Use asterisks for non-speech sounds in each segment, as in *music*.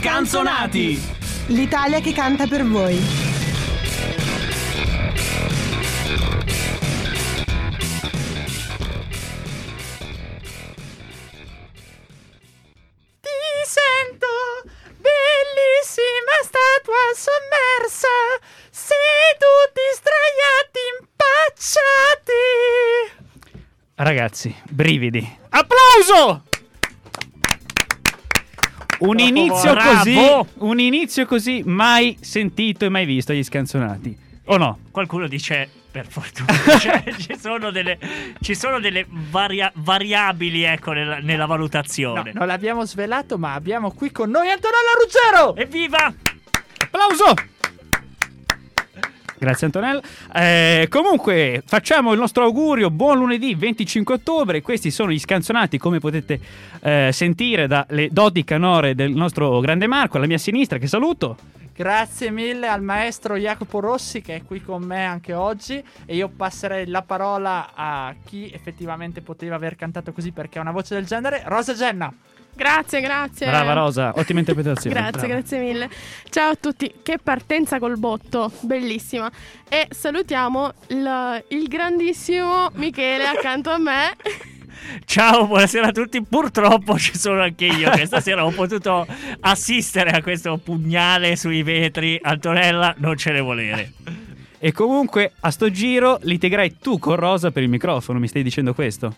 Scanzonati! L'Italia che canta per voi. Ti sento, bellissima statua sommersa, seduti straiati impacciati. Ragazzi, brividi. Applauso! Un inizio Bravo! così, un inizio così mai sentito e mai visto agli scanzonati. O no? Qualcuno dice per fortuna, *laughs* cioè, ci sono delle, ci sono delle varia- variabili ecco, nella, nella No, valutazione. non l'abbiamo svelato, ma abbiamo qui con noi Antonella Ruggero. Evviva! Applauso! Grazie Antonella. Eh, comunque facciamo il nostro augurio, buon lunedì 25 ottobre, questi sono gli scanzonati come potete eh, sentire dalle doti canore del nostro grande Marco, alla mia sinistra che saluto. Grazie mille al maestro Jacopo Rossi che è qui con me anche oggi e io passerei la parola a chi effettivamente poteva aver cantato così perché ha una voce del genere, Rosa Genna. Grazie, grazie. Brava Rosa, ottima interpretazione. *laughs* Grazie, Brava. grazie mille. Ciao a tutti, che partenza col botto, bellissima. E salutiamo il, il grandissimo Michele accanto a me. *laughs* Ciao, buonasera a tutti. Purtroppo ci sono anche io che stasera ho potuto assistere a questo pugnale sui vetri. Antonella, non ce ne volere. E comunque a sto giro litigherai tu con Rosa per il microfono, mi stai dicendo questo?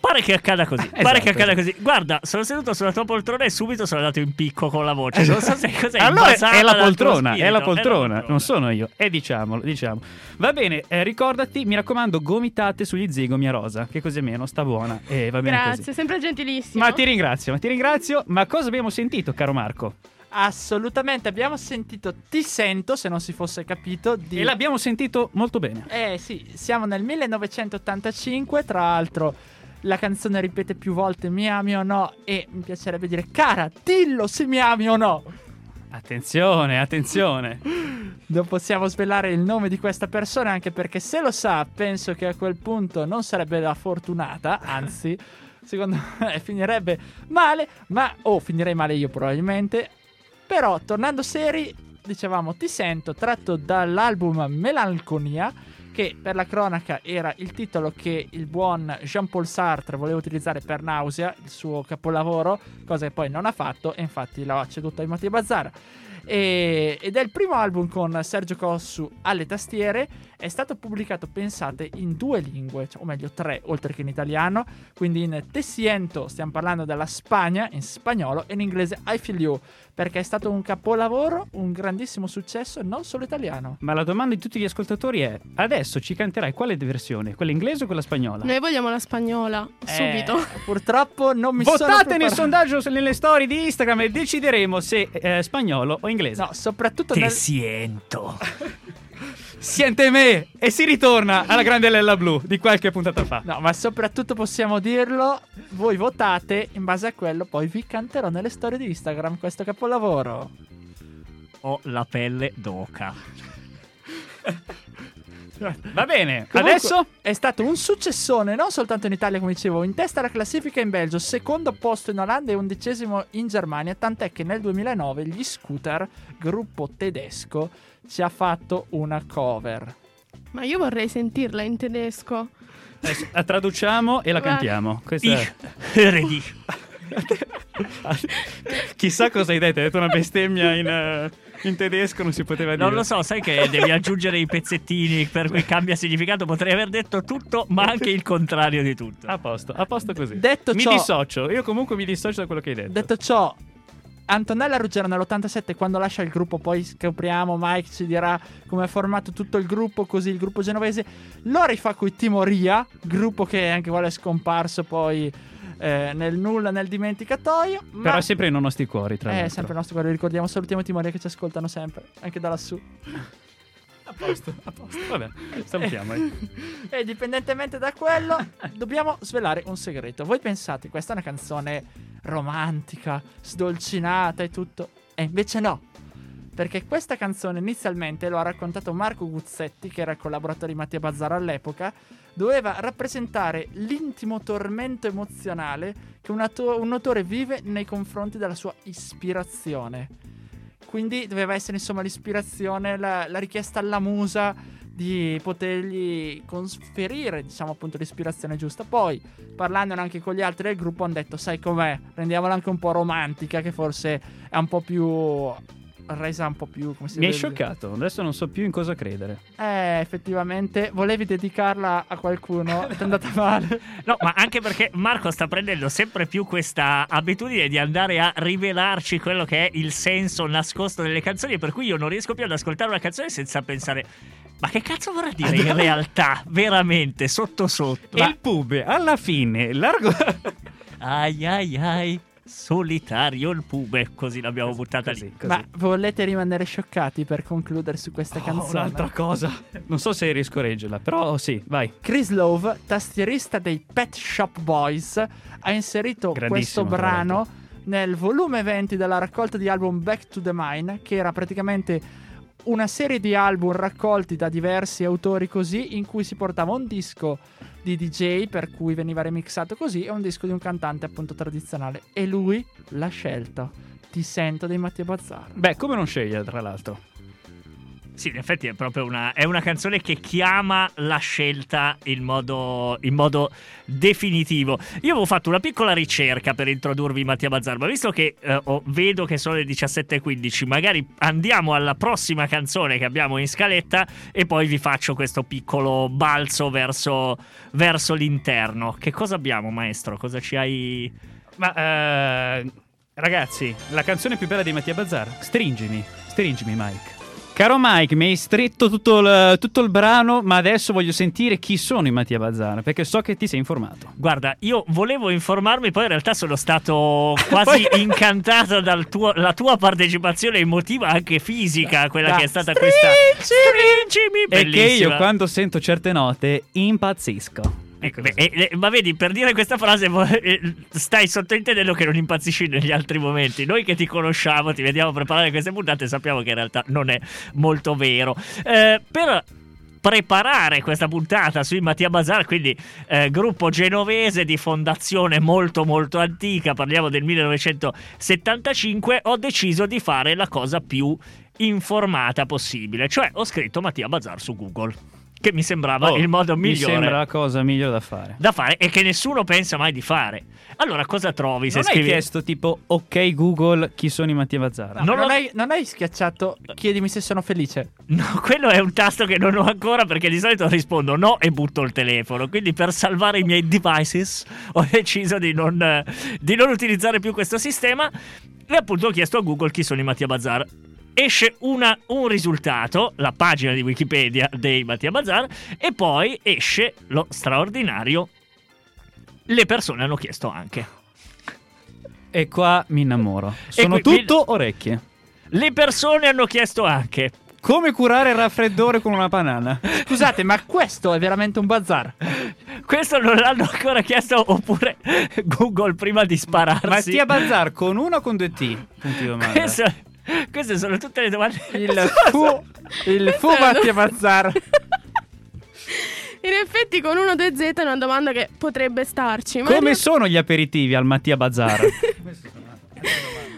Pare che accada così. Esatto, Pare che accada così. Guarda, sono seduto sulla tua poltrona e subito sono andato in picco con la voce. Non so se cos'è. allora è la dal tuo poltrona, spirito. è la poltrona, non sono io. E diciamolo, diciamo. Va bene, eh, ricordati, mi raccomando, gomitate sugli zigomi a Rosa, che così almeno sta buona e va bene Grazie, così. sempre gentilissimo. Ma ti ringrazio, ma ti ringrazio. Ma cosa abbiamo sentito, caro Marco? Assolutamente, abbiamo sentito Ti sento, se non si fosse capito, di... E l'abbiamo sentito molto bene. Eh sì, siamo nel 1985, tra l'altro la canzone ripete più volte mi ami o no e mi piacerebbe dire cara, dillo se mi ami o no. Attenzione, attenzione. *laughs* Non possiamo svelare il nome di questa persona anche perché se lo sa penso che a quel punto non sarebbe la fortunata, anzi *laughs* secondo me *laughs* finirebbe male, ma o oh, finirei male io probabilmente. Però tornando seri, dicevamo Ti sento tratto dall'album Melanconia che per la cronaca era il titolo che il buon Jean-Paul Sartre voleva utilizzare per Nausea, il suo capolavoro, cosa che poi non ha fatto e infatti l'ha ceduto ai Mattia Bazzara. E- ed è il primo album con Sergio Cossu alle tastiere. È stato pubblicato, pensate, in due lingue, cioè- o meglio tre, oltre che in italiano. Quindi in Tessiento stiamo parlando della Spagna, in spagnolo, e in inglese I Feel You, perché è stato un capolavoro, un grandissimo successo, non solo italiano. Ma la domanda di tutti gli ascoltatori è: adesso ci canterai quale versione? Quella inglese o quella spagnola? Noi vogliamo la spagnola, subito. Eh, *laughs* purtroppo non mi sono Votate nel sondaggio nelle storie di Instagram e decideremo se è spagnolo o inglese. No, soprattutto Te nel... siento. *laughs* Siente me! E si ritorna alla grande Lella Blu di qualche puntata fa. No, ma soprattutto possiamo dirlo, voi votate, in base a quello poi vi canterò nelle storie di Instagram questo capolavoro. Ho la pelle d'oca. *laughs* Va bene, Comunque, adesso è stato un successone non soltanto in Italia come dicevo, in testa alla classifica in Belgio, secondo posto in Olanda e undicesimo in Germania, tant'è che nel 2009 gli Scooter, gruppo tedesco, ci ha fatto una cover. Ma io vorrei sentirla in tedesco. adesso la traduciamo e la Va. cantiamo. Questa è- Ich *laughs* dich. Chissà cosa hai detto, hai detto una bestemmia in, eh, in tedesco, non si poteva dire. Non lo so, sai che devi aggiungere i pezzettini per cui cambia significato. Potrei aver detto tutto, ma anche il contrario di tutto. A posto, a posto così. Detto mi ciò- dissocio, io comunque mi dissocio da quello che hai detto. Detto ciò, Antonella Ruggero nell'87 quando lascia il gruppo, poi scopriamo, Mike ci dirà come è formato tutto il gruppo, così il gruppo genovese lo rifà coi Timoria, gruppo che anche quello è scomparso poi eh, nel nulla, nel dimenticatoio. Ma Però è sempre nei nostri cuori, tra è l'altro. sempre il nostro cuore, ricordiamo, salutiamo i Timoria che ci ascoltano sempre, anche da lassù. A posto, a posto. Vabbè, salutiamoli. E dipendentemente da quello, dobbiamo svelare un segreto. Voi pensate, questa è una canzone romantica, sdolcinata e tutto. E invece no. Perché questa canzone inizialmente lo ha raccontato Marco Guzzetti, che era il collaboratore di Mattia Bazzara all'epoca, doveva rappresentare l'intimo tormento emozionale che un, atto- un autore vive nei confronti della sua ispirazione. Quindi doveva essere insomma l'ispirazione, la, la richiesta alla musa di potergli conferire, diciamo appunto, l'ispirazione giusta. Poi, parlandone anche con gli altri del gruppo, hanno detto: Sai com'è? Rendiamola anche un po' romantica, che forse è un po' più. Resa un po' più. Come si Mi hai scioccato, adesso non so più in cosa credere. Eh, effettivamente, volevi dedicarla a qualcuno, *laughs* è andata male. No, ma anche perché Marco sta prendendo sempre più questa abitudine di andare a rivelarci quello che è il senso nascosto delle canzoni, per cui io non riesco più ad ascoltare una canzone senza pensare. Ma che cazzo vorrà dire in *laughs* realtà, veramente, sotto sotto? E il pube, alla fine, largo... *laughs* Ai ai ai, solitario il pube, così l'abbiamo buttata lì. Così, così. Ma volete rimanere scioccati per concludere su questa Oh, canzone? un'altra cosa. Non so se riesco a reggerla, però sì, vai. Chris Love, tastierista dei Pet Shop Boys, ha inserito questo brano nel volume 20 della raccolta di album Back to the Mine, che era praticamente una serie di album raccolti da diversi autori così, in cui si portava un disco di DJ per cui veniva remixato così e un disco di un cantante appunto tradizionale. E lui l'ha scelto. Ti sento dei Mattia Bazzar. Beh, come non scegliere, tra l'altro? Sì, in effetti è proprio una, è una canzone che chiama la scelta in modo, in modo definitivo. Io avevo fatto una piccola ricerca per introdurvi Mattia Bazzar, ma visto che eh, ho- vedo che sono le 17.15, magari andiamo alla prossima canzone che abbiamo in scaletta e poi vi faccio questo piccolo balzo verso, verso l'interno. Che cosa abbiamo, maestro? Cosa ci hai... Ma, eh, ragazzi, la canzone più bella di Mattia Bazzar, Stringimi, stringimi Mike. Caro Mike, mi hai stretto tutto il, tutto il brano, ma adesso voglio sentire chi sono i Mattia Bazzar, perché so che ti sei informato. Guarda, io volevo informarmi, poi in realtà sono stato *laughs* quasi Poi- incantato dalla tua partecipazione emotiva, anche fisica, quella Da- che è stata questa. Stringimi! Che io quando sento certe note impazzisco. Ecco, beh, eh, eh, ma vedi, per dire questa frase eh, stai sottointendendo che non impazzisci negli altri momenti. Noi che ti conosciamo, ti vediamo preparare queste puntate, sappiamo che in realtà non è molto vero. Eh, per preparare questa puntata sui Mattia Bazar, quindi eh, gruppo genovese di fondazione molto molto antica, parliamo del 1975, ho deciso di fare la cosa più informata possibile, cioè ho scritto Mattia Bazar su Google, che mi sembrava Oh, il modo Mi migliore sembra la cosa migliore da fare. da fare e che nessuno pensa mai di fare. Allora, cosa trovi se Non hai scrivi? chiesto tipo, ok Google, chi sono i Mattia Bazzar? Non, Non lo- hai, non hai schiacciato chiedimi se sono felice. No, *laughs* quello è un tasto che non ho ancora perché di solito rispondo no e butto il telefono. Quindi per salvare i miei devices ho deciso di non, di non utilizzare più questo sistema e appunto ho chiesto a Google chi sono i Mattia Bazar. Esce una- un risultato, la pagina di Wikipedia dei Mattia Bazar, e poi esce lo straordinario. Le persone hanno chiesto anche. E qua mi innamoro. Sono qui- tutto orecchie. Le persone hanno chiesto anche. Come curare il raffreddore con una banana? Scusate, ma questo è veramente un bazar. Questo non l'hanno ancora chiesto oppure Google prima di spararsi. Mattia Bazzar con uno o con due T? Punti domanda. Questo- *laughs* queste sono tutte le domande. Il *laughs* fu, il fu Mattia Bazzar. In effetti con 1 2 Z è una domanda che potrebbe starci, ma, Come in, sono gli aperitivi al Mattia Bazzar? *laughs*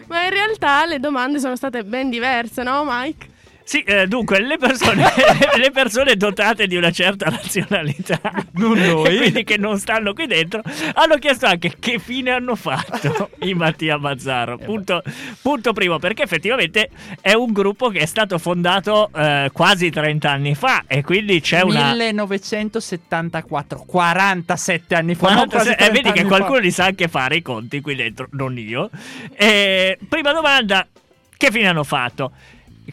ma in realtà le domande sono state ben diverse, no Mike? Sì, eh, dunque, le persone, *laughs* le persone dotate di una certa razionalità, Non *laughs* noi. quindi che non stanno qui dentro, hanno chiesto anche che fine hanno fatto *laughs* i Mattia Bazzaro. Punto, punto primo, perché effettivamente è un gruppo che è stato fondato eh, quasi 30 anni fa e quindi c'è una... 1974, 47 anni fa. non 46 quasi eh, vedi 30 che qualcuno fa. li sa anche fare i conti qui dentro, non io. Eh, prima domanda, che fine hanno fatto?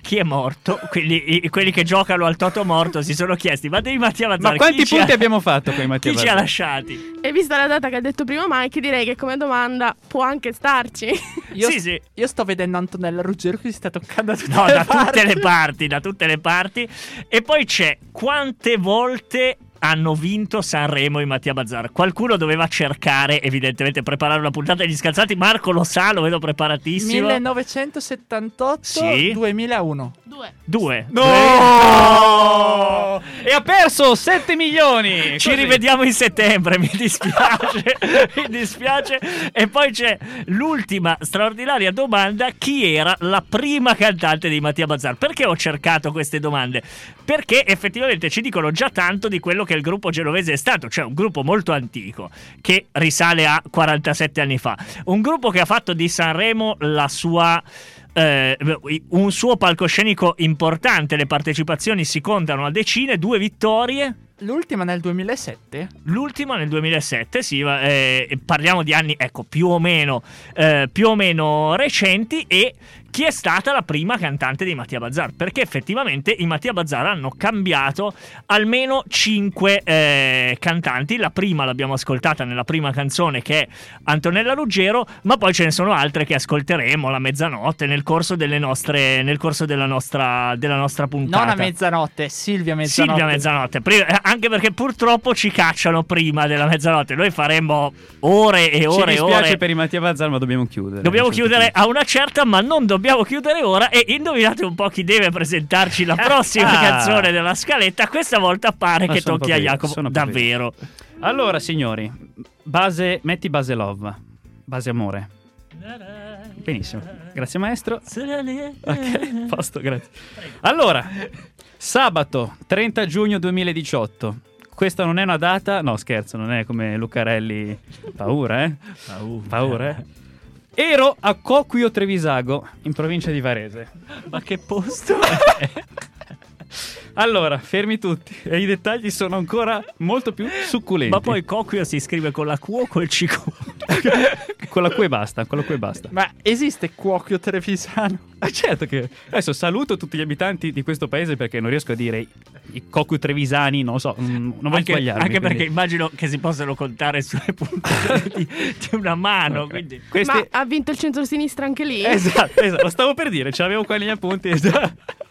Chi è morto? Quindi i- quelli che giocano al Toto morto si sono chiesti, ma dei Mattia Mazzara, Ma quanti punti ha- abbiamo fatto con i Mattia Chi ci ha lasciati? E vista la data che ha detto prima Mike, direi che come domanda può anche starci. *laughs* Io, sì, sì. io sto vedendo Antonella Ruggero che si sta toccando da tutte No, le da parti. tutte le parti, da tutte le parti. E poi c'è quante volte hanno vinto Sanremo in Mattia Bazzar. Qualcuno doveva cercare, evidentemente, preparare una puntata degli scalzati. Marco lo sa, lo vedo preparatissimo. 1978 Sì. 2001. Due. Due. No! E ha perso 7 milioni! Ci Così. rivediamo in settembre, mi *laughs* dispiace, mi dispiace. E poi c'è l'ultima straordinaria domanda: chi era la prima cantante di Mattia Bazzar? Perché ho cercato queste domande? Perché effettivamente ci dicono già tanto di quello che il gruppo genovese è stato, cioè un gruppo molto antico che risale a 47 anni fa. Un gruppo che ha fatto di Sanremo la sua eh, un suo palcoscenico importante, le partecipazioni si contano a decine, due vittorie, L'ultima nel 2007? L'ultima nel 2007, sì, eh, parliamo di anni, ecco, più o meno, eh, più o meno recenti e chi è stata la prima cantante di Mattia Bazzar? Perché effettivamente i Mattia Bazzar hanno cambiato almeno cinque eh, cantanti. La prima l'abbiamo ascoltata nella prima canzone che è Antonella Ruggero, ma poi ce ne sono altre che ascolteremo la mezzanotte nel corso, delle nostre, nel corso della, nostra, della nostra puntata. Non a mezzanotte, Silvia mezzanotte. Silvia mezzanotte, eh, anche perché purtroppo ci cacciano prima della mezzanotte. Noi faremmo ore e ore e dispiace ore. per i Mattia Bazzar, ma dobbiamo chiudere. Dobbiamo certo chiudere punto. a una certa, ma non dobbiamo chiudere ora. E indovinate un po' chi deve presentarci la prossima *laughs* Ah. canzone della scaletta. Questa volta pare Ma che tocchi a Jacopo. Davvero. Allora, signori, base, metti base love, base amore. Benissimo, grazie maestro. Ok, *laughs* posto, grazie. Allora, sabato 30 giugno 2018. Questa non è una data, no scherzo, non è come Lucarelli. Paura, eh? Paura, eh? Ero a Coquio Trevisago, in provincia di Varese. Ma che posto? *laughs* Allora, fermi tutti, e i dettagli sono ancora molto più succulenti. Ma poi Coquio si scrive con la Q o col CQ? *laughs* con la cui e basta, con la cui e basta. Ma esiste cuochio trevisano? Ah, *laughs* certo che adesso saluto tutti gli abitanti di questo paese perché non riesco a dire i, i cocu trevisani, non so, mm, non voglio anche, sbagliarmi. anche perché quindi- immagino che si possano contare sulle puntate di, di una mano. Ok. Quindi. Questi... Ma ha vinto il centro-sinistra anche lì? Esatto, esatto, lo stavo per dire, ce l'avevo qua negli appunti. esatto. *laughs*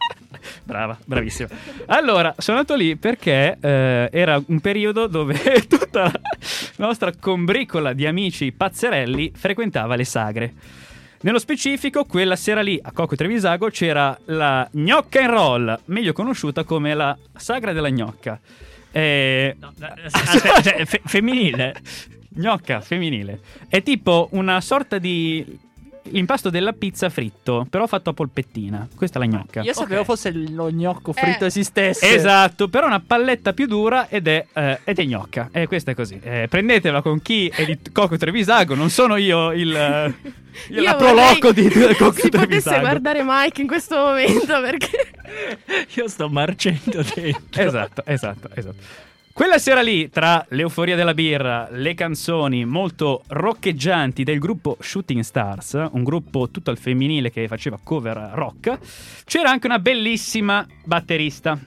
Brava, bravissima. Allora, sono andato lì perché eh, era un periodo dove *laughs* tutta la nostra combricola di amici pazzerelli frequentava le sagre. Nello specifico, quella sera lì a Cocco Trevisago c'era la gnocca and roll, meglio conosciuta come la sagra della gnocca. Eh, No, eh, aspetta, cioè, fe- femminile. *laughs* Gnocca femminile. È tipo una sorta di l'impasto della pizza fritto, però fatto a polpettina. Questa è la gnocca. Io sapevo Ok. fosse lo gnocco fritto Eh. esistesse. Esatto, però una palletta più dura ed è, eh, ed è gnocca. E questa è così. Eh, prendetela con chi è di Coco Trevisago, non sono io il... *laughs* eh, io la proloco di *laughs* Coco Si potesse Trevisago. guardare Mike in questo momento perché... *laughs* Io sto marcendo dentro. Esatto, esatto, esatto. Quella sera lì, tra l'euforia della birra, le canzoni molto roccheggianti del gruppo Shooting Stars, un gruppo tutto al femminile che faceva cover rock, c'era anche una bellissima batterista,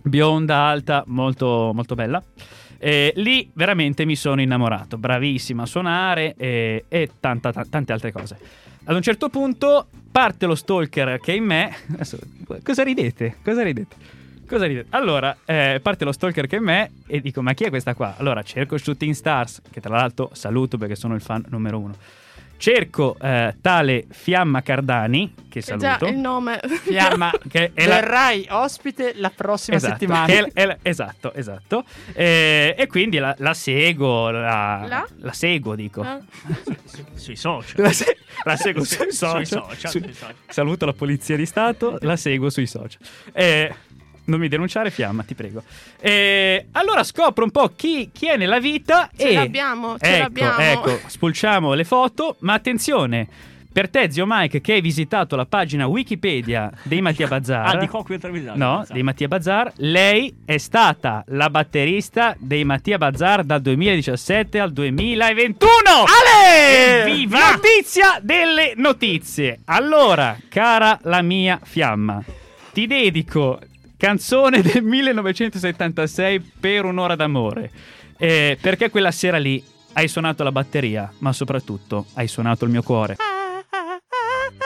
bionda, alta, molto, molto bella. E lì veramente mi sono innamorato, bravissima a suonare e, e tanta- ta- tante altre cose. Ad un certo punto parte lo stalker che è in me. Adesso, cosa ridete? Cosa ridete? Cosa ridete? Allora, eh, parte lo stalker che è me e dico: Ma chi è questa qua? Allora cerco Shooting Stars, che tra l'altro saluto perché sono il fan numero uno. Cerco eh, tale Fiamma Cardani, che È già saluto. il nome. *laughs* Fiamma, Che è la- verrai ospite la prossima Esatto, settimana. è- è la- esatto, esatto. Eh, e quindi la, la seguo, la, La? la seguo, dico. Ah. Sui social. La, se- la seguo *laughs* Sui sui social. social, Su- sui social. Saluto la polizia di Stato, la seguo sui social. Eh, non mi denunciare, Fiamma, ti prego. Eh, allora scopro un po' chi, chi è nella vita Ce e... l'abbiamo, ce ecco, l'abbiamo. Ecco, spulciamo le foto, ma attenzione, per te, zio Mike, che hai visitato la pagina Wikipedia dei Mattia *laughs* Bazzar... Ah, di Coquio e Trevisago. No, pensavo. dei Mattia Bazzar. Lei è stata la batterista dei Mattia Bazzar dal 2017 al 2021. Ale! Evviva! Notizia delle notizie. Allora, cara la mia fiamma, ti dedico canzone del 1976 per un'ora d'amore. Eh, perché quella sera lì hai suonato la batteria, ma soprattutto hai suonato il mio cuore.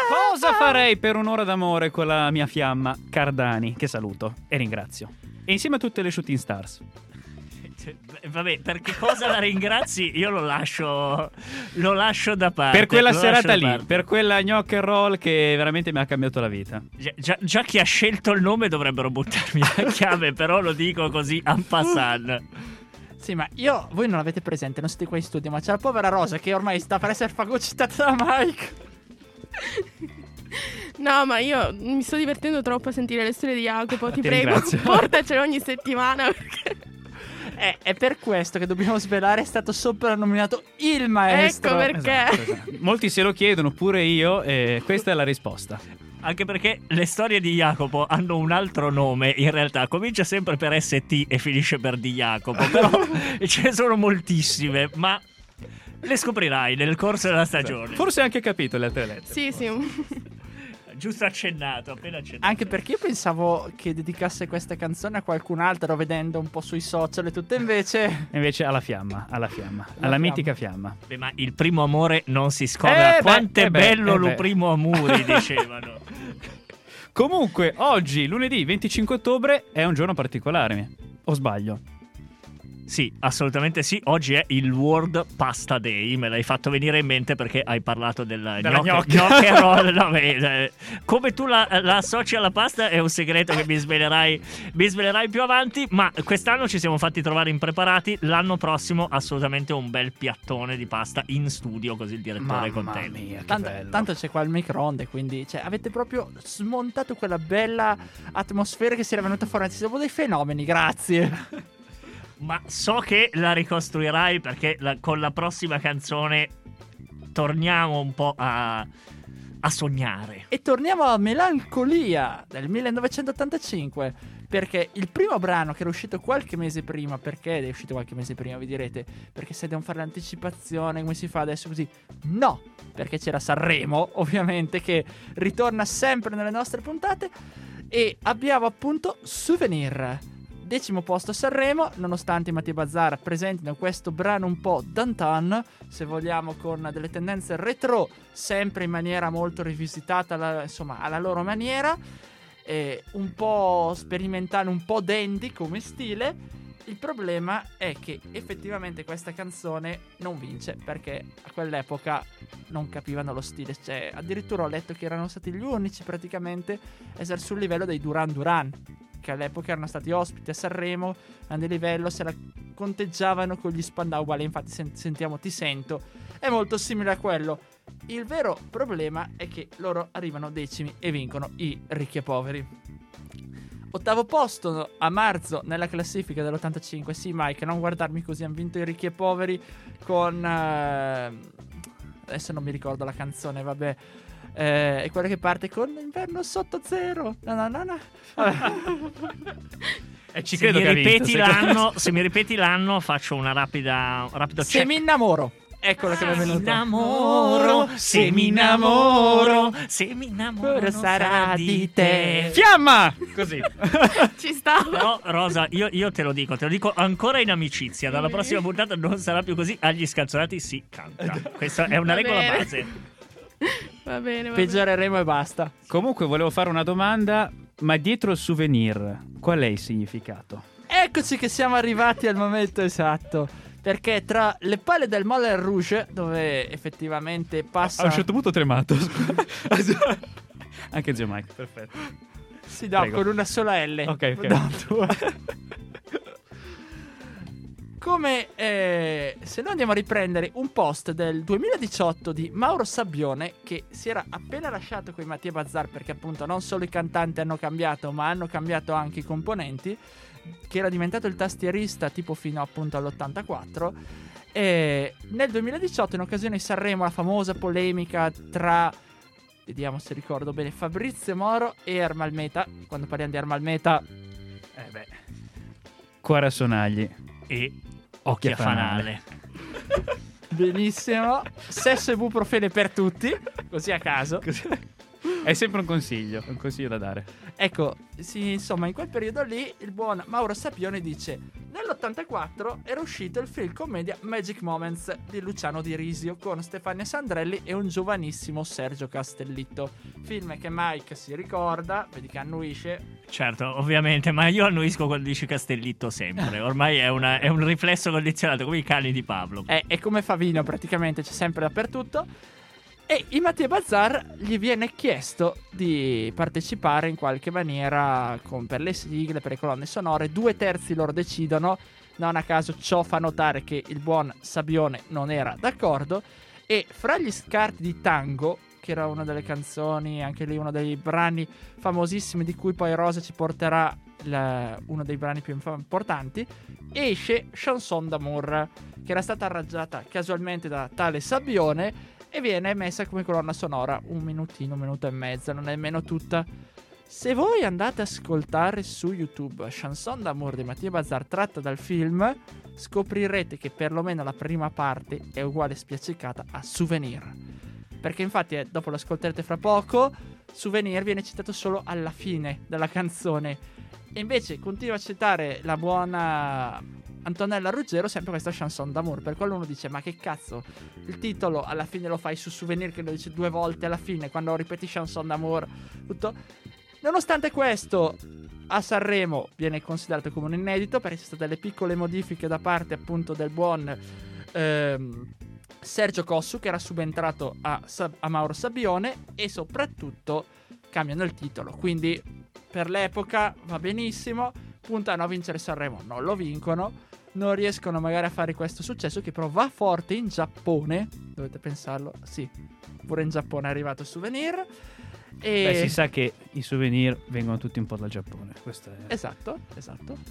Cosa farei per un'ora d'amore con la mia fiamma Cardani, che saluto e ringrazio. E insieme a tutte le shooting stars. Beh, Vabbè, per che cosa la ringrazi? Io lo lascio, lo lascio da parte. Per quella serata lì, parte. per quella gnocca and roll che veramente mi ha cambiato la vita. Già, già- già chi ha scelto il nome dovrebbero buttarmi la *laughs* chiave, però lo dico così en passant. Sì, ma io, voi non l'avete presente, non siete qua in studio, ma c'è la povera Rosa che ormai sta per essere fagocitata da Mike. *laughs* No, ma io mi sto divertendo troppo a sentire le storie di Jacopo. Ti, Ti prego, ringrazio. portacele ogni settimana. Perché... È, è per questo che dobbiamo svelare, è stato soprannominato il maestro. Ecco perché. Esatto, esatto. Molti se lo chiedono, pure io, e questa è la risposta. Anche perché le storie di Jacopo hanno un altro nome, in realtà comincia sempre per ST e finisce per di Jacopo, però *laughs* ce ne sono moltissime, ma le scoprirai nel corso della stagione. Forse hai anche capito le altre lettere. Sì, sì. Giusto accennato, appena accennato. Anche perché io pensavo che dedicasse questa canzone a qualcun altro, vedendo un po' sui social e tutto, invece. *laughs* Invece alla fiamma, alla fiamma, alla fiamma. mitica fiamma. Beh, ma il primo amore non si scopre. Eh beh, Quanto è eh beh, bello eh lo primo amore, *laughs* dicevano. Comunque, oggi, lunedì 25 ottobre, è un giorno particolare. O sbaglio? Sì, assolutamente sì. Oggi è il World Pasta Day. Me l'hai fatto venire in mente perché hai parlato gnocca. gnocca *laughs* and roll. No, beh, eh, come tu la, la associ alla pasta è un segreto che mi svelerai, mi svelerai più avanti. Ma quest'anno ci siamo fatti trovare impreparati. L'anno prossimo, assolutamente un bel piattone di pasta in studio. Così il direttore è Mamma contento. mia, Tanto, tanto c'è qua il microonde, quindi cioè, avete proprio smontato quella bella atmosfera che si era venuta fuori. Siamo dei fenomeni, grazie. *laughs* Ma so che la ricostruirai perché la- con la prossima canzone torniamo un po' a, a sognare. E torniamo a Melancolia del 1985. Perché il primo brano che era uscito qualche mese prima, perché è uscito qualche mese prima, vi direte? Perché se devono fare l'anticipazione, come si fa adesso così? No, perché c'era Sanremo, ovviamente, che ritorna sempre nelle nostre puntate. E abbiamo appunto Souvenir. Decimo posto a Sanremo, nonostante Mattia Bazzar presentino questo brano un po' dantan, se vogliamo con delle tendenze retro, sempre in maniera molto rivisitata, alla- insomma, alla loro maniera, eh, un po' sperimentale, un po' dandy come stile. Il problema è che effettivamente questa canzone non vince perché a quell'epoca non capivano lo stile. Cioè, addirittura ho letto che erano stati gli unici praticamente a essere sul livello dei Duran Duran, che all'epoca erano stati ospiti a Sanremo, di livello, se la conteggiavano con gli Spandau Ballet. Infatti, sen- sentiamo Ti sento, è molto simile a quello. Il vero problema è che loro arrivano decimi e vincono i ricchi e poveri. Ottavo posto a marzo nella classifica dell'85. Sì, Mike, non guardarmi così. Hanno vinto i ricchi e poveri con. eh, adesso non mi ricordo la canzone, vabbè. Eh, è quella che parte con Inverno sotto zero. No, no, no, no. E ci se, credo mi che vinto, ripeti sai l'anno, se mi ripeti l'anno, faccio una rapida, un rapido Se check. mi innamoro. Eccola che mi è Se mi venuta. innamoro, se mi innamoro, se mi innamoro, sarà di te. Fiamma! Così. *laughs* Ci sta. Però, Rosa, io, io te lo dico, te lo dico ancora in amicizia. Dalla prossima puntata non sarà più così. Agli scanzonati si canta. *laughs* Questa è una Va regola bene. base. *laughs* Va bene, va bene. Peggioreremo e basta. Comunque volevo fare una domanda, ma dietro il souvenir, qual è il significato? Eccoci che siamo arrivati al momento esatto. Perché tra le palle del Moulin Rouge, dove effettivamente passa. A un certo punto ho tremato. *laughs* Anche zio Mike, perfetto. Si dà Prego. con una sola L. Ok, ok. No, *laughs* Come eh, se noi andiamo a riprendere un post del 2018 di Mauro Sabbione che si era appena lasciato con i Mattia Bazzar perché appunto non solo i cantanti hanno cambiato ma hanno cambiato anche i componenti che era diventato il tastierista tipo fino appunto all'84 e nel 2018 in occasione di Sanremo la famosa polemica tra vediamo se ricordo bene Fabrizio Moro e Ermal Meta quando parliamo di Ermal Meta Eh beh. Cuore a sonagli. E occhi a fanale. benissimo. Sesso e buprofene per tutti così a caso *laughs* È sempre un consiglio, un consiglio da dare. Ecco, sì, insomma, in quel periodo lì il buon Mauro Sapione dice: Nell'84 era uscito il film commedia Magic Moments di Luciano Di Risio con Stefania Sandrelli e un giovanissimo Sergio Castellitto. Film che Mike si ricorda, vedi che annuisce. Certo, ovviamente, ma io annuisco quando dici Castellitto sempre. *laughs* Ormai è, una- è un riflesso condizionato, come i cani di Pablo. È, è come Favino, praticamente, c'è sempre dappertutto. E in Mattia Bazzar gli viene chiesto di partecipare in qualche maniera con- per le sigle, per le colonne sonore. Due terzi loro decidono. Non a caso ciò fa notare che il buon Sabione non era d'accordo. E fra gli scarti di tango, che era una delle canzoni, anche lì uno dei brani famosissimi di cui poi Rosa ci porterà il- uno dei brani più importanti, esce Chanson d'amour, che era stata arrangiata casualmente da tale Sabbione e viene messa come colonna sonora un minutino, un minuto e mezzo, non è nemmeno tutta. Se voi andate a ascoltare su YouTube Chanson d'amour di Mattia Bazzar tratta dal film, scoprirete che perlomeno la prima parte è uguale spiaccicata a Souvenir. Perché infatti, eh, dopo lo ascolterete fra poco, Souvenir viene citato solo alla fine della canzone. E invece continua a citare la buona Antonella Ruggero sempre questa chanson d'amour. Per quello uno dice: Ma che cazzo? Il titolo alla fine lo fai su Souvenir che lo dice due volte alla fine quando ripeti chanson d'amour. Tutto. Nonostante questo, a Sanremo viene considerato come un inedito perché ci sono state delle piccole modifiche da parte appunto del buon ehm, Sergio Cossu che era subentrato a, a Mauro Sabbione e soprattutto cambiano il titolo. Quindi per l'epoca va benissimo, puntano a vincere Sanremo, non lo vincono. Non riescono magari a fare questo successo che però va forte in Giappone. Dovete pensarlo, sì, pure in Giappone è arrivato il souvenir. E... Beh, si sa che i souvenir vengono tutti un po' dal Giappone. Questo è... Esatto, esatto. *laughs*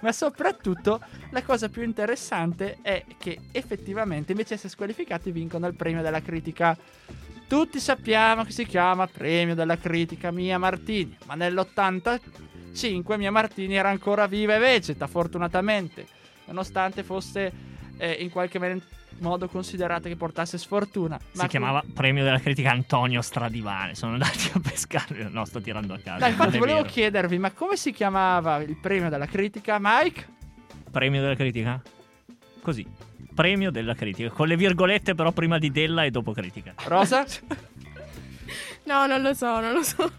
Ma soprattutto la cosa più interessante è che effettivamente invece di essere squalificati vincono il premio della critica. Tutti sappiamo che si chiama premio della critica Mia Martini, ma nell'85 Mia Martini era ancora viva e vegeta, fortunatamente, nonostante fosse eh, in qualche modo considerata che portasse sfortuna. Si chiamava premio della critica Antonio Stradivale. Sono andati a pescare. No, sto tirando a caso. Dai, infatti volevo vero. chiedervi, ma come si chiamava il premio della critica, Mike? Premio della critica? Così. Premio della critica. Con le virgolette, però, prima di della e dopo critica. Rosa? No, non lo so, non lo so.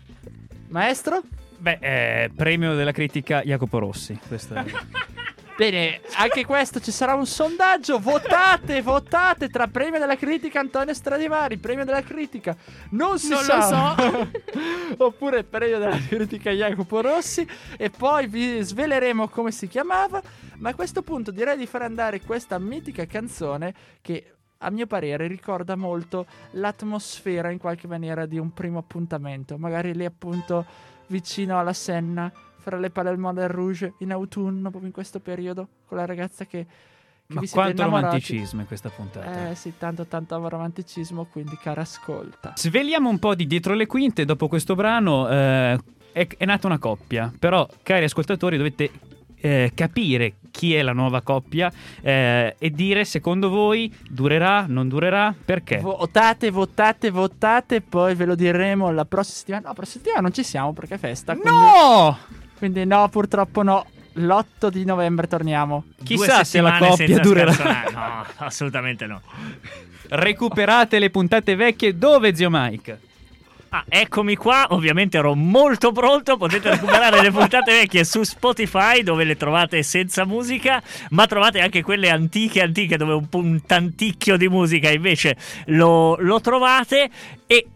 Maestro? Beh, eh, premio della critica Jacopo Rossi. Questo è... *laughs* Bene, anche questo ci sarà un sondaggio. Votate, votate tra premio della critica Antonio Stradivari, premio della critica. Non si Non lo sa. so. *laughs* Oppure premio della critica Jacopo Rossi. E poi vi sveleremo come si chiamava. Ma a questo punto direi di far andare questa mitica canzone che. A mio parere ricorda molto l'atmosfera in qualche maniera di un primo appuntamento, magari lì appunto vicino alla Senna, fra le palle del Moulin Rouge, in autunno, proprio in questo periodo, con la ragazza che, che Ma vi quanto romanticismo in questa puntata. Eh sì, tanto tanto romanticismo, quindi cara ascolta. Sveliamo un po' di dietro le quinte. Dopo questo brano eh, è, è nata una coppia. Però, cari ascoltatori, dovete eh, capire chi è la nuova coppia eh, e dire secondo voi durerà, non durerà, perché? Votate, votate, votate, poi ve lo diremo la prossima settimana. No, la prossima settimana non ci siamo perché è festa. Quindi, no! Quindi no, purtroppo no. L'8 di novembre torniamo. Chissà Due se la coppia durerà. scansonare. No, *laughs* assolutamente no. Recuperate le puntate vecchie dove, zio Mike? Ah, eccomi qua, ovviamente ero molto pronto, potete recuperare le puntate vecchie su Spotify dove le trovate senza musica, ma trovate anche quelle antiche antiche dove un, un tanticchio di musica invece lo, lo trovate e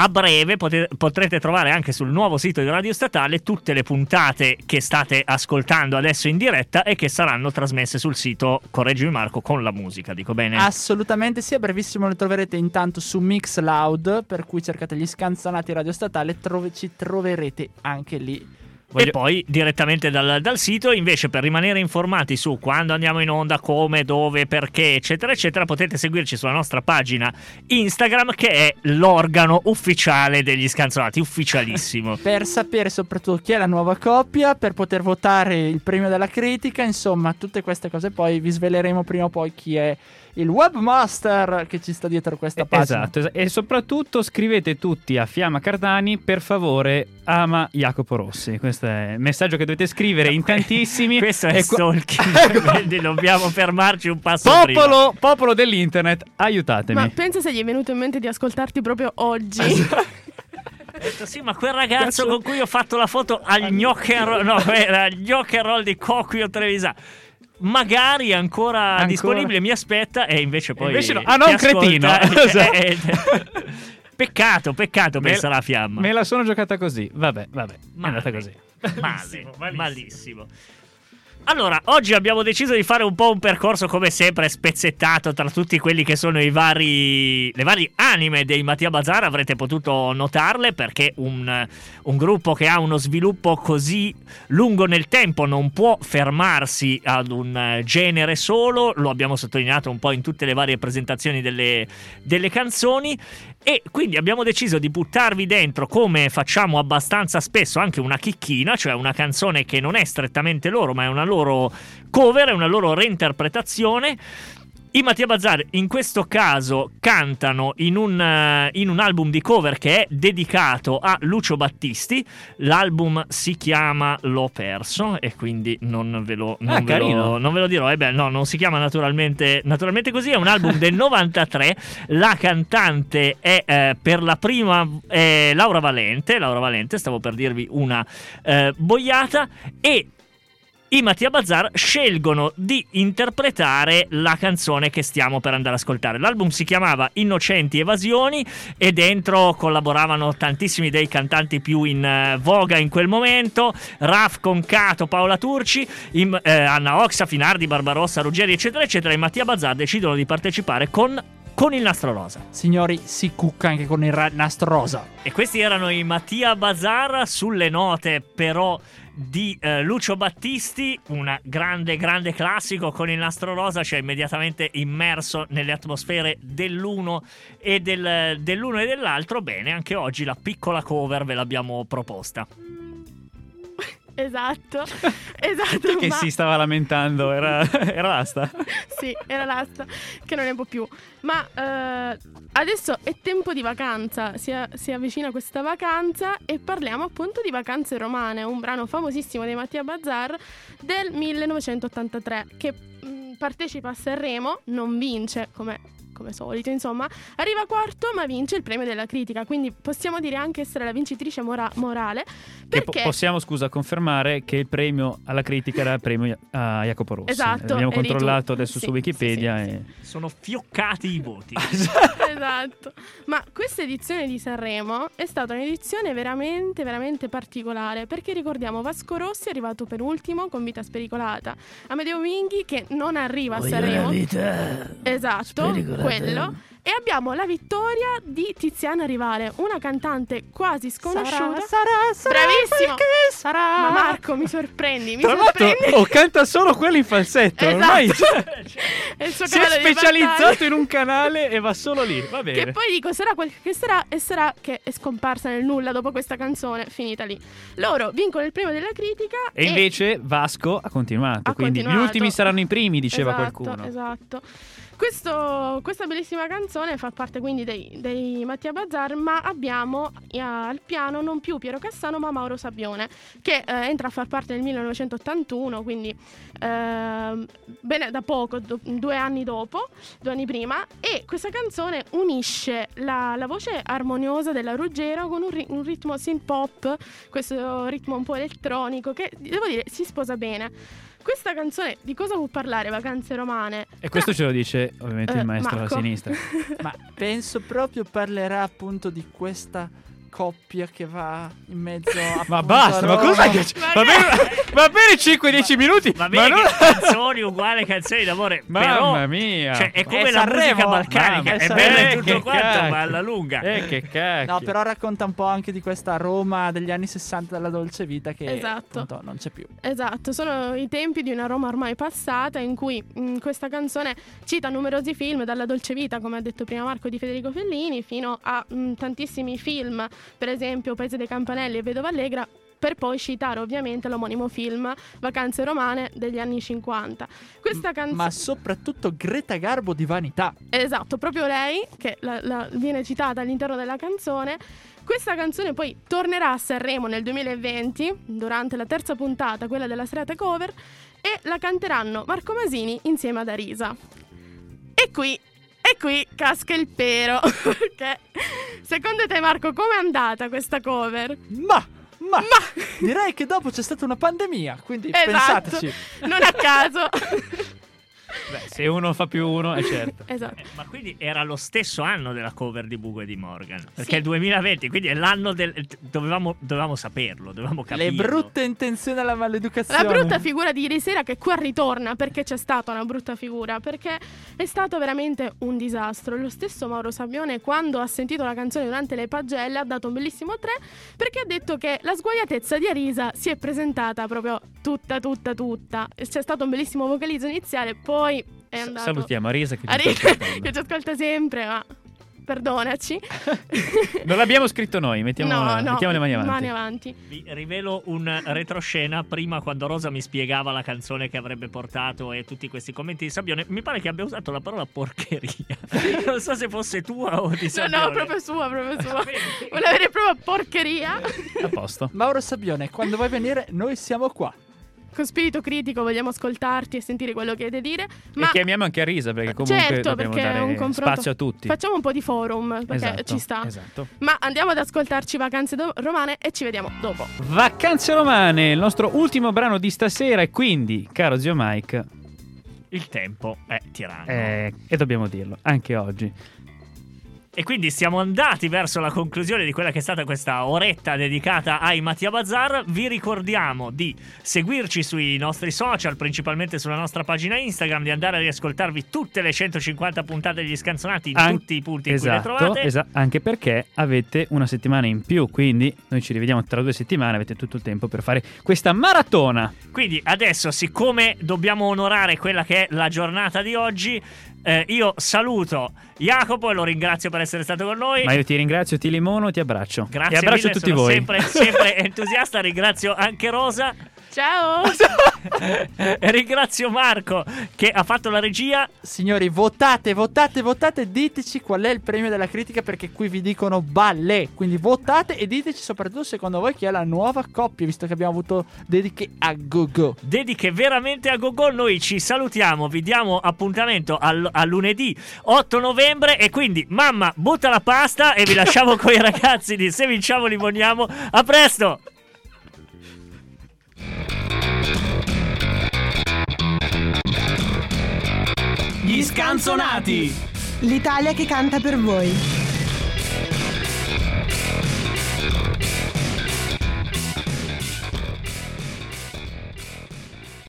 a breve potrete trovare anche sul nuovo sito di Radio Statale tutte le puntate che state ascoltando adesso in diretta e che saranno trasmesse sul sito Correggimi Marco con la musica, dico bene? Assolutamente sì, a brevissimo le troverete intanto su Mixloud, per cui cercate gli scanzonati Radio Statale, trove- ci troverete anche lì. Voglio- E poi direttamente dal, dal sito, invece, per rimanere informati su quando andiamo in onda, come, dove, perché, eccetera, eccetera, potete seguirci sulla nostra pagina Instagram, che è l'organo ufficiale degli scanzonati, ufficialissimo. *laughs* Per sapere soprattutto chi è la nuova coppia, per poter votare il premio della critica, insomma, tutte queste cose poi vi sveleremo prima o poi chi è il webmaster che ci sta dietro questa pagina. Esatto, es- e soprattutto scrivete tutti a Fiamma Cardani, per favore, ama Jacopo Rossi. Questo è il messaggio che dovete scrivere in *laughs* tantissimi. Questo è stalking, *laughs* quindi dobbiamo fermarci un passo prima. Popolo, popolo dell'internet, aiutatemi. Ma pensa se gli è venuto in mente di ascoltarti proprio oggi. *laughs* Ho detto, sì, ma quel ragazzo con cui ho fatto la foto al roll, no, era and roll di Coquio Trevisan. Magari ancora, Ancora? disponibile, mi aspetta e invece poi Invece no. Ah, no, un cretino. *laughs* Esatto. Eh, eh, Peccato, peccato, Me- pensa la fiamma. Me la sono giocata così. Vabbè, vabbè. È Male. andata così. Male, *laughs* malissimo. Allora, oggi abbiamo deciso di fare un po' un percorso come sempre spezzettato tra tutti quelli che sono i vari le varie anime dei Mattia Bazar, avrete potuto notarle perché un, un gruppo che ha uno sviluppo così lungo nel tempo non può fermarsi ad un genere solo, lo abbiamo sottolineato un po' in tutte le varie presentazioni delle, delle canzoni e quindi abbiamo deciso di buttarvi dentro, come facciamo abbastanza spesso, anche una chicchina, cioè una canzone che non è strettamente loro, ma è una loro cover, è una loro reinterpretazione. I Mattia Bazar in questo caso cantano in un, eh, in un album di cover che è dedicato a Lucio Battisti. L'album si chiama L'ho perso e quindi non ve lo, non Ah, ve lo, non ve lo dirò. Eh beh, no, non si chiama naturalmente, naturalmente così. È un album del *laughs* 93. La cantante è eh, per la prima Laura Valente. Laura Valente, stavo per dirvi una eh, boiata. E i Mattia Bazar scelgono di interpretare la canzone che stiamo per andare ad ascoltare. L'album si chiamava Innocenti Evasioni e dentro collaboravano tantissimi dei cantanti più in eh, voga in quel momento, Raf Concato, Paola Turci, eh, Anna Oxa, Finardi, Barbarossa, Ruggeri, eccetera, eccetera. I Mattia Bazar decidono di partecipare con, con il nastro rosa. Signori, si cucca anche con il ra- nastro rosa. E questi erano i Mattia Bazar sulle note però di eh, Lucio Battisti, un grande grande classico con il nastro rosa, cioè immediatamente immerso nelle atmosfere dell'uno e, del- dell'uno e dell'altro. Bene, anche oggi la piccola cover ve l'abbiamo proposta. Esatto. *laughs* Esatto. Che ma- si stava lamentando, era, *laughs* era l'asta. sì, era l'asta che non ne può più. Ma eh, adesso è tempo di vacanza, si, si avvicina questa vacanza e parliamo appunto di Vacanze Romane, un brano famosissimo dei Mattia Bazar del 1983 che mh, partecipa a Sanremo, non vince come come solito, insomma, arriva quarto ma vince il premio della critica, quindi possiamo dire anche essere la vincitrice mora- morale. Che po- Perché possiamo, scusa, confermare che il premio alla critica era il premio a Jacopo Rossi. Esatto, L'abbiamo tu. controllato adesso Sì, su Wikipedia. sì, sì, e... Sono fioccati i voti. *laughs* esatto. Ma questa edizione di Sanremo è stata un'edizione veramente, veramente particolare. Perché ricordiamo Vasco Rossi è arrivato penultimo con vita spericolata. Amedeo Minghi che non arriva a Sanremo. Esatto, quello. E abbiamo la vittoria di Tiziana Rivale, una cantante quasi sconosciuta. Bravissimo. sarà. Ma Marco, mi sorprendi, mi Tra l'altro, sorprendi. oh, canta solo quello in falsetto. Esatto. Ormai È *laughs* il suo si è specializzato in un canale e va solo lì. Va bene. Che poi dico, sarà quel che sarà e sarà che è scomparsa nel nulla dopo questa canzone, finita lì. Loro vincono il premio della critica E invece Vasco ha continuato. Ha quindi continuato. gli ultimi saranno i primi, diceva esatto, qualcuno. Esatto. Questo- questa bellissima canzone fa parte quindi dei, dei Mattia Bazar, ma abbiamo eh, al piano non più Piero Cassano ma Mauro Sabbione, che eh, entra a far parte nel 1981, quindi ehm, bene da poco, do- due anni dopo, due anni prima, e questa canzone unisce la, la voce armoniosa della Ruggero con un, ri- un ritmo synth pop, questo ritmo un po' elettronico, che devo dire si sposa bene. Questa canzone di cosa può parlare Vacanze Romane? E questo ce lo dice ovviamente Eh, il maestro Marco. a sinistra. *laughs* Ma penso proprio parlerà appunto di questa coppia che va in mezzo a Ma basta, ma cos'è che Va bene, va bene 5-10 minuti. Va bene ma non- canzoni uguali canzoni d'amore, però Mamma mia. cioè, è come È la Sanremo, musica balcanica, mamma, è bella e Sanremo. tutto che quanto, cacchio. ma alla lunga. Eh, che cacchio. No, però racconta un po' anche di questa Roma degli anni 60 della dolce vita che Esatto. appunto non c'è più. Esatto, sono i tempi di una Roma ormai passata in cui mh, questa canzone cita numerosi film, dalla Dolce Vita, come ha detto prima Marco, di Federico Fellini, fino a mh, tantissimi film, per esempio Paese dei Campanelli e Vedova Allegra, per poi citare ovviamente l'omonimo film Vacanze Romane degli anni 50. Questa canzone... Ma soprattutto Greta Garbo di Vanità. Esatto, proprio lei che la- la- viene citata all'interno della canzone. Questa canzone poi tornerà a Sanremo nel 2020, durante la terza puntata, quella della serata cover, e la canteranno Marco Masini insieme ad Arisa. E qui, e qui casca il pero. *laughs* Perché secondo te, Marco, com'è andata questa cover? Ma, ma, direi che dopo c'è stata una pandemia, quindi Esatto. pensateci. Non a caso. *laughs* Beh, se uno fa più uno, è certo. *laughs* esatto. Eh, Ma quindi era lo stesso anno della cover di Bugo e di Morgan. Perché Sì. è il 2020, quindi è l'anno del. Dovevamo, dovevamo saperlo, dovevamo capirlo. Le brutte intenzioni alla maleducazione. La brutta figura di ieri sera che qua ritorna perché c'è stata una brutta figura, perché è stato veramente un disastro. Lo stesso Mauro Sabbione quando ha sentito la canzone durante le pagelle ha dato un bellissimo 3 perché ha detto che la sguaiatezza di Arisa si è presentata proprio tutta tutta tutta. C'è stato un bellissimo vocalizzo iniziale, poi è andato Salutiamo Arisa che ci sta *laughs* Arisa che ci ascolta sempre, ma perdonaci. *laughs* Non l'abbiamo scritto noi, mettiamo, no, no, mettiamo le mani avanti. Mani avanti. Vi rivelo un retroscena prima quando Rosa mi spiegava la canzone che avrebbe portato e tutti questi commenti di Sabbione. Mi pare che abbia usato la parola porcheria. *laughs* non so se fosse tua o di No, Sabbione. no, proprio sua, proprio sua. Vedi? Una vera e propria porcheria. A posto. Mauro Sabbione, quando vuoi venire, noi siamo qua. Con spirito critico vogliamo ascoltarti e sentire quello che hai da dire. Ma E chiamiamo anche Arisa perché comunque certo, perché è dare un confronto. spazio a tutti. Facciamo un po' di forum perché Esatto, ci sta. Esatto. Ma andiamo ad ascoltarci Vacanze do- Romane e ci vediamo dopo. Vacanze romane, il nostro ultimo brano di stasera e quindi, caro zio Mike, Il tempo è tiranno. eh, e dobbiamo dirlo, anche oggi. E quindi siamo andati verso la conclusione di quella che è stata questa oretta dedicata ai Mattia Bazar. Vi ricordiamo di seguirci sui nostri social, principalmente sulla nostra pagina Instagram, di andare a riascoltarvi tutte le 150 puntate degli scanzonati in An- tutti i punti in cui esatto, le trovate. esa- anche perché avete una settimana in più, quindi noi ci rivediamo tra due settimane, avete tutto il tempo per fare questa maratona. Quindi adesso, siccome dobbiamo onorare quella che è la giornata di oggi, eh, io saluto Jacopo e lo ringrazio per essere stato con noi. Ma io ti ringrazio, ti limono, ti abbraccio. Grazie e abbraccio mille, tutti sono voi. Sempre, sempre *laughs* entusiasta. Ringrazio anche Rosa. Ciao! *laughs* e ringrazio Marco che ha fatto la regia. Signori, votate, votate, votate, diteci qual è il premio della critica perché qui vi dicono balle. Quindi votate e diteci soprattutto secondo voi chi è la nuova coppia, visto che abbiamo avuto dediche a go-go. Dediche veramente a Gogo. Noi ci salutiamo, vi diamo appuntamento al, a lunedì 8 novembre. E quindi, mamma, butta la pasta e vi lasciamo con i ragazzi di Se vinciamo limoniamo. A presto! Gli scanzonati! L'Italia che canta per voi.